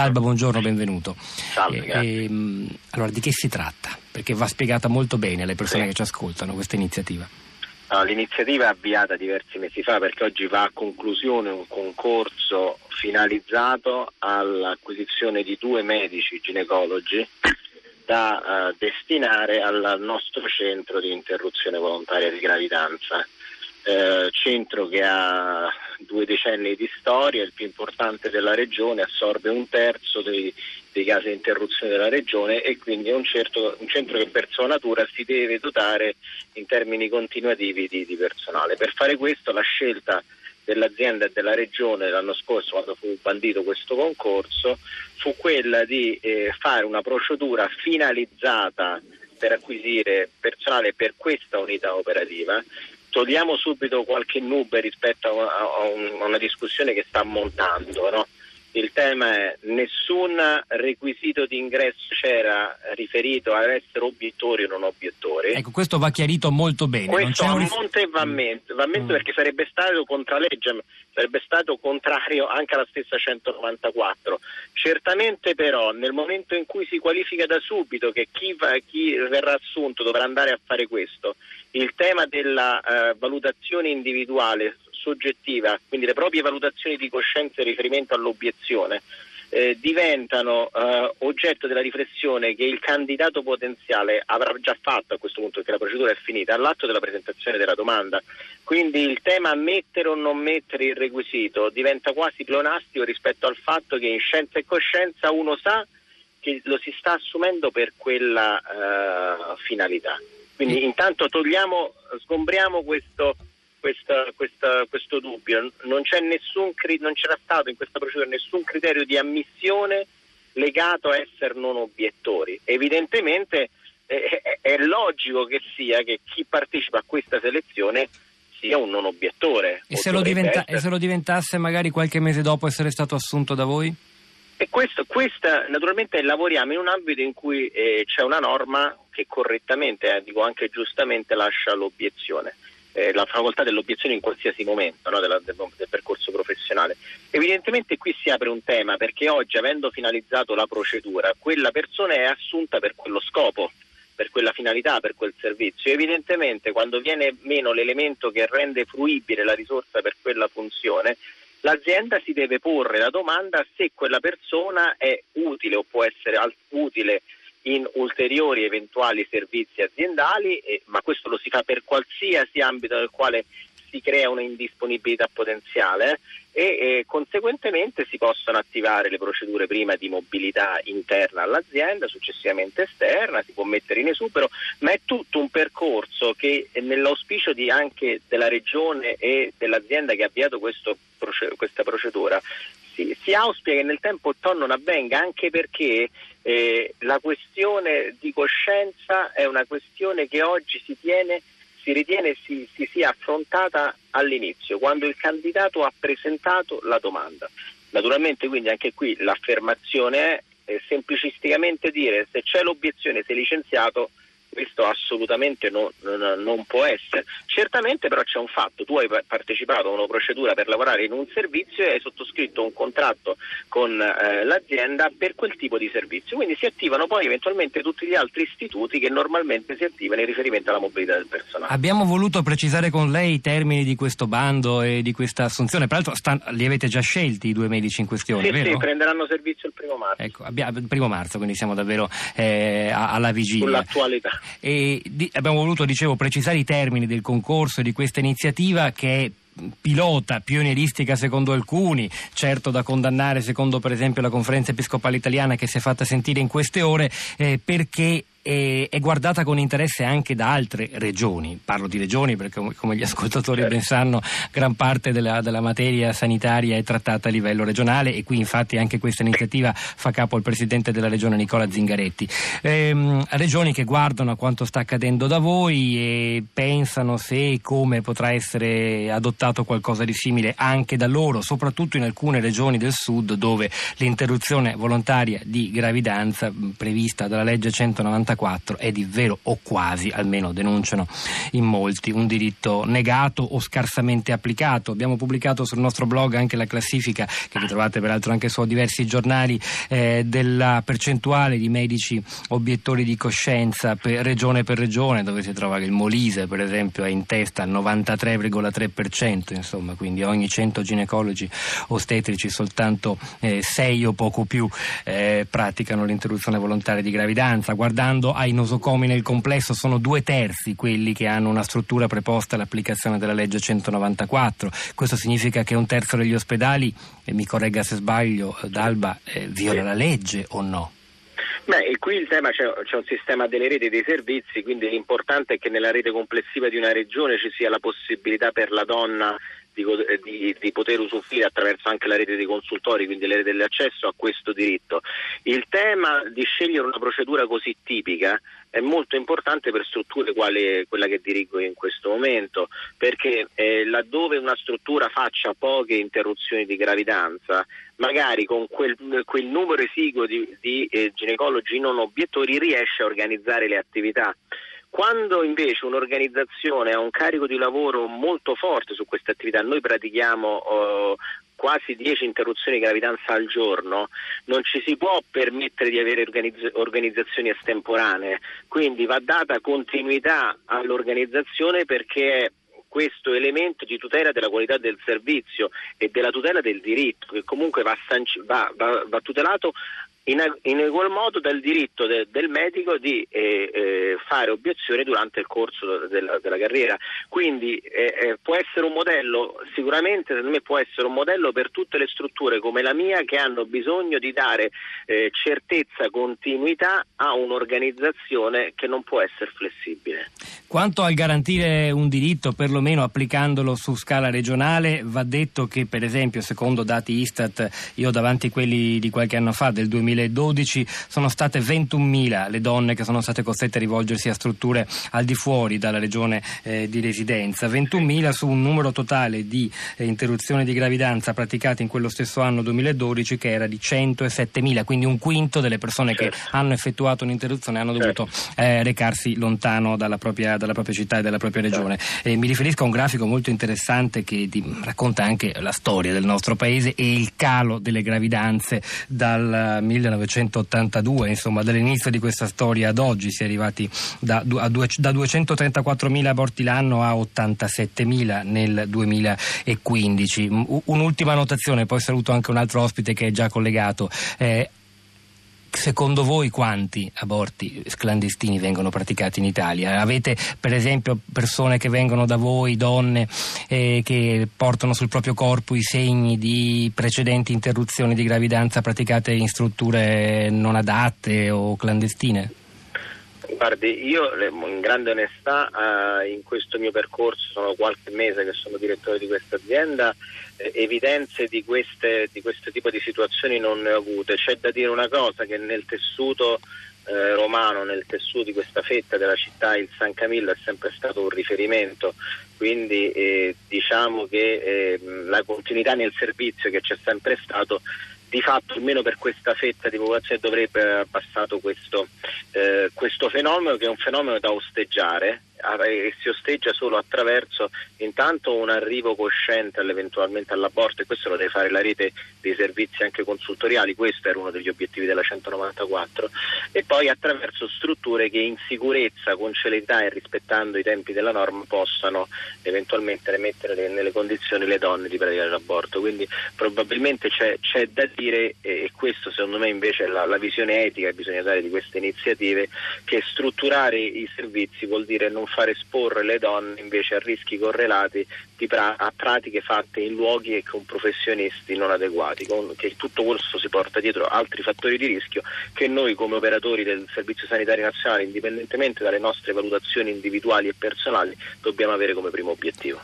D'Alba, buongiorno, benvenuto. Salve, eh, ehm, allora, di che si tratta? Perché va spiegata molto bene alle persone sì. che ci ascoltano questa iniziativa. No, l'iniziativa è avviata diversi mesi fa perché oggi va a conclusione un concorso finalizzato all'acquisizione di due medici ginecologi da uh, destinare al nostro centro di interruzione volontaria di gravidanza. Eh, centro che ha due decenni di storia, il più importante della regione, assorbe un terzo dei, dei casi di interruzione della regione e quindi è un, certo, un, centro che per sua natura si deve dotare in termini continuativi di, di personale. Per fare questo la scelta dell'azienda e della regione l'anno scorso quando fu bandito questo concorso fu quella di eh, fare una procedura finalizzata per acquisire personale per questa unità operativa togliamo subito qualche nube rispetto a, una discussione che sta montando. No? Il tema è nessun requisito di ingresso c'era riferito ad essere obiettori o non obiettori. Ecco, questo va chiarito molto bene. Questo a monte e va mento, va mento mm. perché sarebbe stato contralegge, sarebbe stato contrario anche alla stessa 194. Certamente però nel momento in cui si qualifica da subito che chi, va, chi verrà assunto dovrà andare a fare questo, il tema della uh, valutazione individuale soggettiva, quindi le proprie valutazioni di coscienza in riferimento all'obiezione, eh, diventano eh, oggetto della riflessione che il candidato potenziale avrà già fatto a questo punto perché la procedura è finita all'atto della presentazione della domanda. Quindi il tema mettere o non mettere il requisito diventa quasi pleonastico rispetto al fatto che in scienza e coscienza uno sa che lo si sta assumendo per quella uh, finalità. Quindi intanto togliamo, sgombriamo questo questa, questa, questo dubbio. Non, nessun, non, c'era stato in questa procedura nessun criterio di ammissione legato a essere non obiettori. Evidentemente eh, è, logico che sia che chi partecipa a questa selezione sia un non obiettore. E se, diventa, e se, lo diventasse magari qualche mese dopo essere stato assunto da voi? E questo, questa, naturalmente lavoriamo in un ambito in cui eh, c'è una norma che correttamente, eh, dico anche giustamente, lascia l'obiezione eh, la facoltà dell'obiezione in qualsiasi momento no, della, del, del, percorso professionale. Evidentemente qui si apre un tema perché oggi, avendo finalizzato la procedura, quella persona è assunta per quello scopo, per quella finalità, per quel servizio. Evidentemente quando viene meno l'elemento che rende fruibile la risorsa per quella funzione, l'azienda si deve porre la domanda se quella persona è utile o può essere utile in ulteriori eventuali servizi aziendali, eh, ma questo lo si fa per qualsiasi ambito nel quale si crea una indisponibilità potenziale e eh, conseguentemente si possono attivare le procedure prima di mobilità interna all'azienda, successivamente esterna, si può mettere in esubero, ma è tutto un percorso che eh, nell'auspicio anche della regione e dell'azienda che ha avviato questo, questa procedura si, si auspica che nel tempo ciò non avvenga anche perché eh, la questione di coscienza è una questione che oggi si, tiene, si ritiene si, si sia affrontata all'inizio, quando il candidato ha presentato la domanda. Naturalmente quindi anche qui l'affermazione è eh, semplicisticamente dire se c'è l'obiezione, sei licenziato, questo assolutamente no, non, non, può essere. Certamente però c'è un fatto, tu hai partecipato a una procedura per lavorare in un servizio e hai sottoscritto un contratto con eh, l'azienda per quel tipo di servizio, quindi si attivano poi eventualmente tutti gli altri istituti che normalmente si attivano in riferimento alla mobilità del personale. Abbiamo voluto precisare con lei i termini di questo bando e di questa assunzione, peraltro stan- li avete già scelti i due medici in questione, sì, vero? Sì, prenderanno servizio il primo marzo. Ecco, abbiamo, il primo marzo, quindi siamo davvero eh, alla vigilia. Sull'attualità. E di, abbiamo voluto, dicevo, precisare i termini del concorso di questa iniziativa che è pilota, pionieristica secondo alcuni, certo da condannare secondo per esempio la conferenza episcopale italiana che si è fatta sentire in queste ore, eh, perché è, è, guardata con interesse anche da altre regioni. Parlo di regioni perché, come gli ascoltatori ben sanno, gran parte della, della, materia sanitaria è trattata a livello regionale e qui infatti anche questa iniziativa fa capo al presidente della regione Nicola Zingaretti. Ehm, regioni che guardano a quanto sta accadendo da voi e pensano se e come potrà essere adottato qualcosa di simile anche da loro, soprattutto in alcune regioni del sud dove l'interruzione volontaria di gravidanza prevista dalla legge 190 194 è di vero o quasi, almeno denunciano in molti, un diritto negato o scarsamente applicato. Abbiamo pubblicato sul nostro blog anche la classifica, che vi trovate peraltro anche su diversi giornali, eh, della percentuale di medici obiettori di coscienza per regione per regione, dove si trova che il Molise, per esempio, è in testa al 93,3%, insomma, quindi ogni 100 ginecologi ostetrici soltanto 6 eh, o poco più eh, praticano l'interruzione volontaria di gravidanza. Guardando ai nosocomi nel complesso sono due terzi quelli che hanno una struttura preposta all'applicazione della legge 194. Questo significa che un terzo degli ospedali, e mi corregga se sbaglio, D'Alba, eh, viola la legge o no? Beh, qui il tema c'è, c'è, un sistema delle reti dei servizi, quindi l'importante è che nella rete complessiva di una regione ci sia la possibilità per la donna di, di, di, poter usufruire attraverso anche la rete dei consultori, quindi le rete dell'accesso a questo diritto. Il tema di scegliere una procedura così tipica è molto importante per strutture quali quella che dirigo in questo momento, perché eh, laddove una struttura faccia poche interruzioni di gravidanza, magari con quel, quel numero esiguo di, di eh, ginecologi non obiettori riesce a organizzare le attività. Quando invece un'organizzazione ha un carico di lavoro molto forte su queste attività, noi pratichiamo uh, quasi 10 interruzioni di gravidanza al giorno, non ci si può permettere di avere organizz- organizzazioni estemporanee, quindi va data continuità all'organizzazione perché è questo elemento di tutela della qualità del servizio e della tutela del diritto, che comunque va, va, va tutelato in, in egual modo dal diritto de, del medico di eh, eh, fare obiezione durante il corso della, della carriera. Quindi eh, eh, può essere un modello, sicuramente secondo me può essere un modello per tutte le strutture come la mia che hanno bisogno di dare eh, certezza, continuità a un'organizzazione che non può essere flessibile. Quanto al garantire un diritto, perlomeno applicandolo su scala regionale, va detto che per esempio secondo dati Istat, io davanti a quelli di qualche anno fa, del 2012, sono state 21.000 le donne che sono state costrette a rivolgersi a strutture al di fuori dalla regione eh, di residenza, 21.000 su un numero totale di eh, interruzioni di gravidanza praticate in quello stesso anno 2012 che era di 107.000, quindi un quinto delle persone certo. che hanno effettuato un'interruzione hanno dovuto certo. eh, recarsi lontano dalla propria dalla propria città e dalla propria regione. E mi riferisco a un grafico molto interessante che di, racconta anche la storia del nostro paese e il calo delle gravidanze dal 1982, insomma dall'inizio di questa storia ad oggi si è arrivati da, da 234.000 aborti l'anno a 87.000 nel 2015. Un'ultima notazione, poi saluto anche un altro ospite che è già collegato. Eh, Secondo voi quanti aborti clandestini vengono praticati in Italia? Avete per esempio persone che vengono da voi, donne, eh, che portano sul proprio corpo i segni di precedenti interruzioni di gravidanza praticate in strutture non adatte o clandestine? Guardi, io in grande onestà eh, in questo mio percorso, sono qualche mese che sono direttore di questa azienda, eh, evidenze di, queste, di questo tipo di situazioni non ne ho avute. C'è da dire una cosa, che nel tessuto eh, romano, nel tessuto di questa fetta della città, il San Camillo è sempre stato un riferimento, quindi eh, diciamo che eh, la continuità nel servizio che c'è sempre stato di fatto almeno per questa fetta di popolazione dovrebbe aver passato questo, eh, questo fenomeno che è un fenomeno da osteggiare e si osteggia solo attraverso intanto un arrivo cosciente eventualmente all'aborto e questo lo deve fare la rete dei servizi anche consultoriali, questo era uno degli obiettivi della 194 e poi attraverso strutture che in sicurezza, con celerità e rispettando i tempi della norma possano eventualmente mettere nelle condizioni le donne di praticare l'aborto, quindi probabilmente c'è, c'è da dire e questo secondo me invece è la, la visione etica che bisogna dare di queste iniziative che strutturare i servizi vuol dire non far esporre le donne invece a rischi correlati pra- a pratiche fatte in luoghi e con professionisti non adeguati, con, che tutto questo si porta dietro altri fattori di rischio che noi come operatori del Servizio Sanitario Nazionale, indipendentemente dalle nostre valutazioni individuali e personali, dobbiamo avere come primo obiettivo.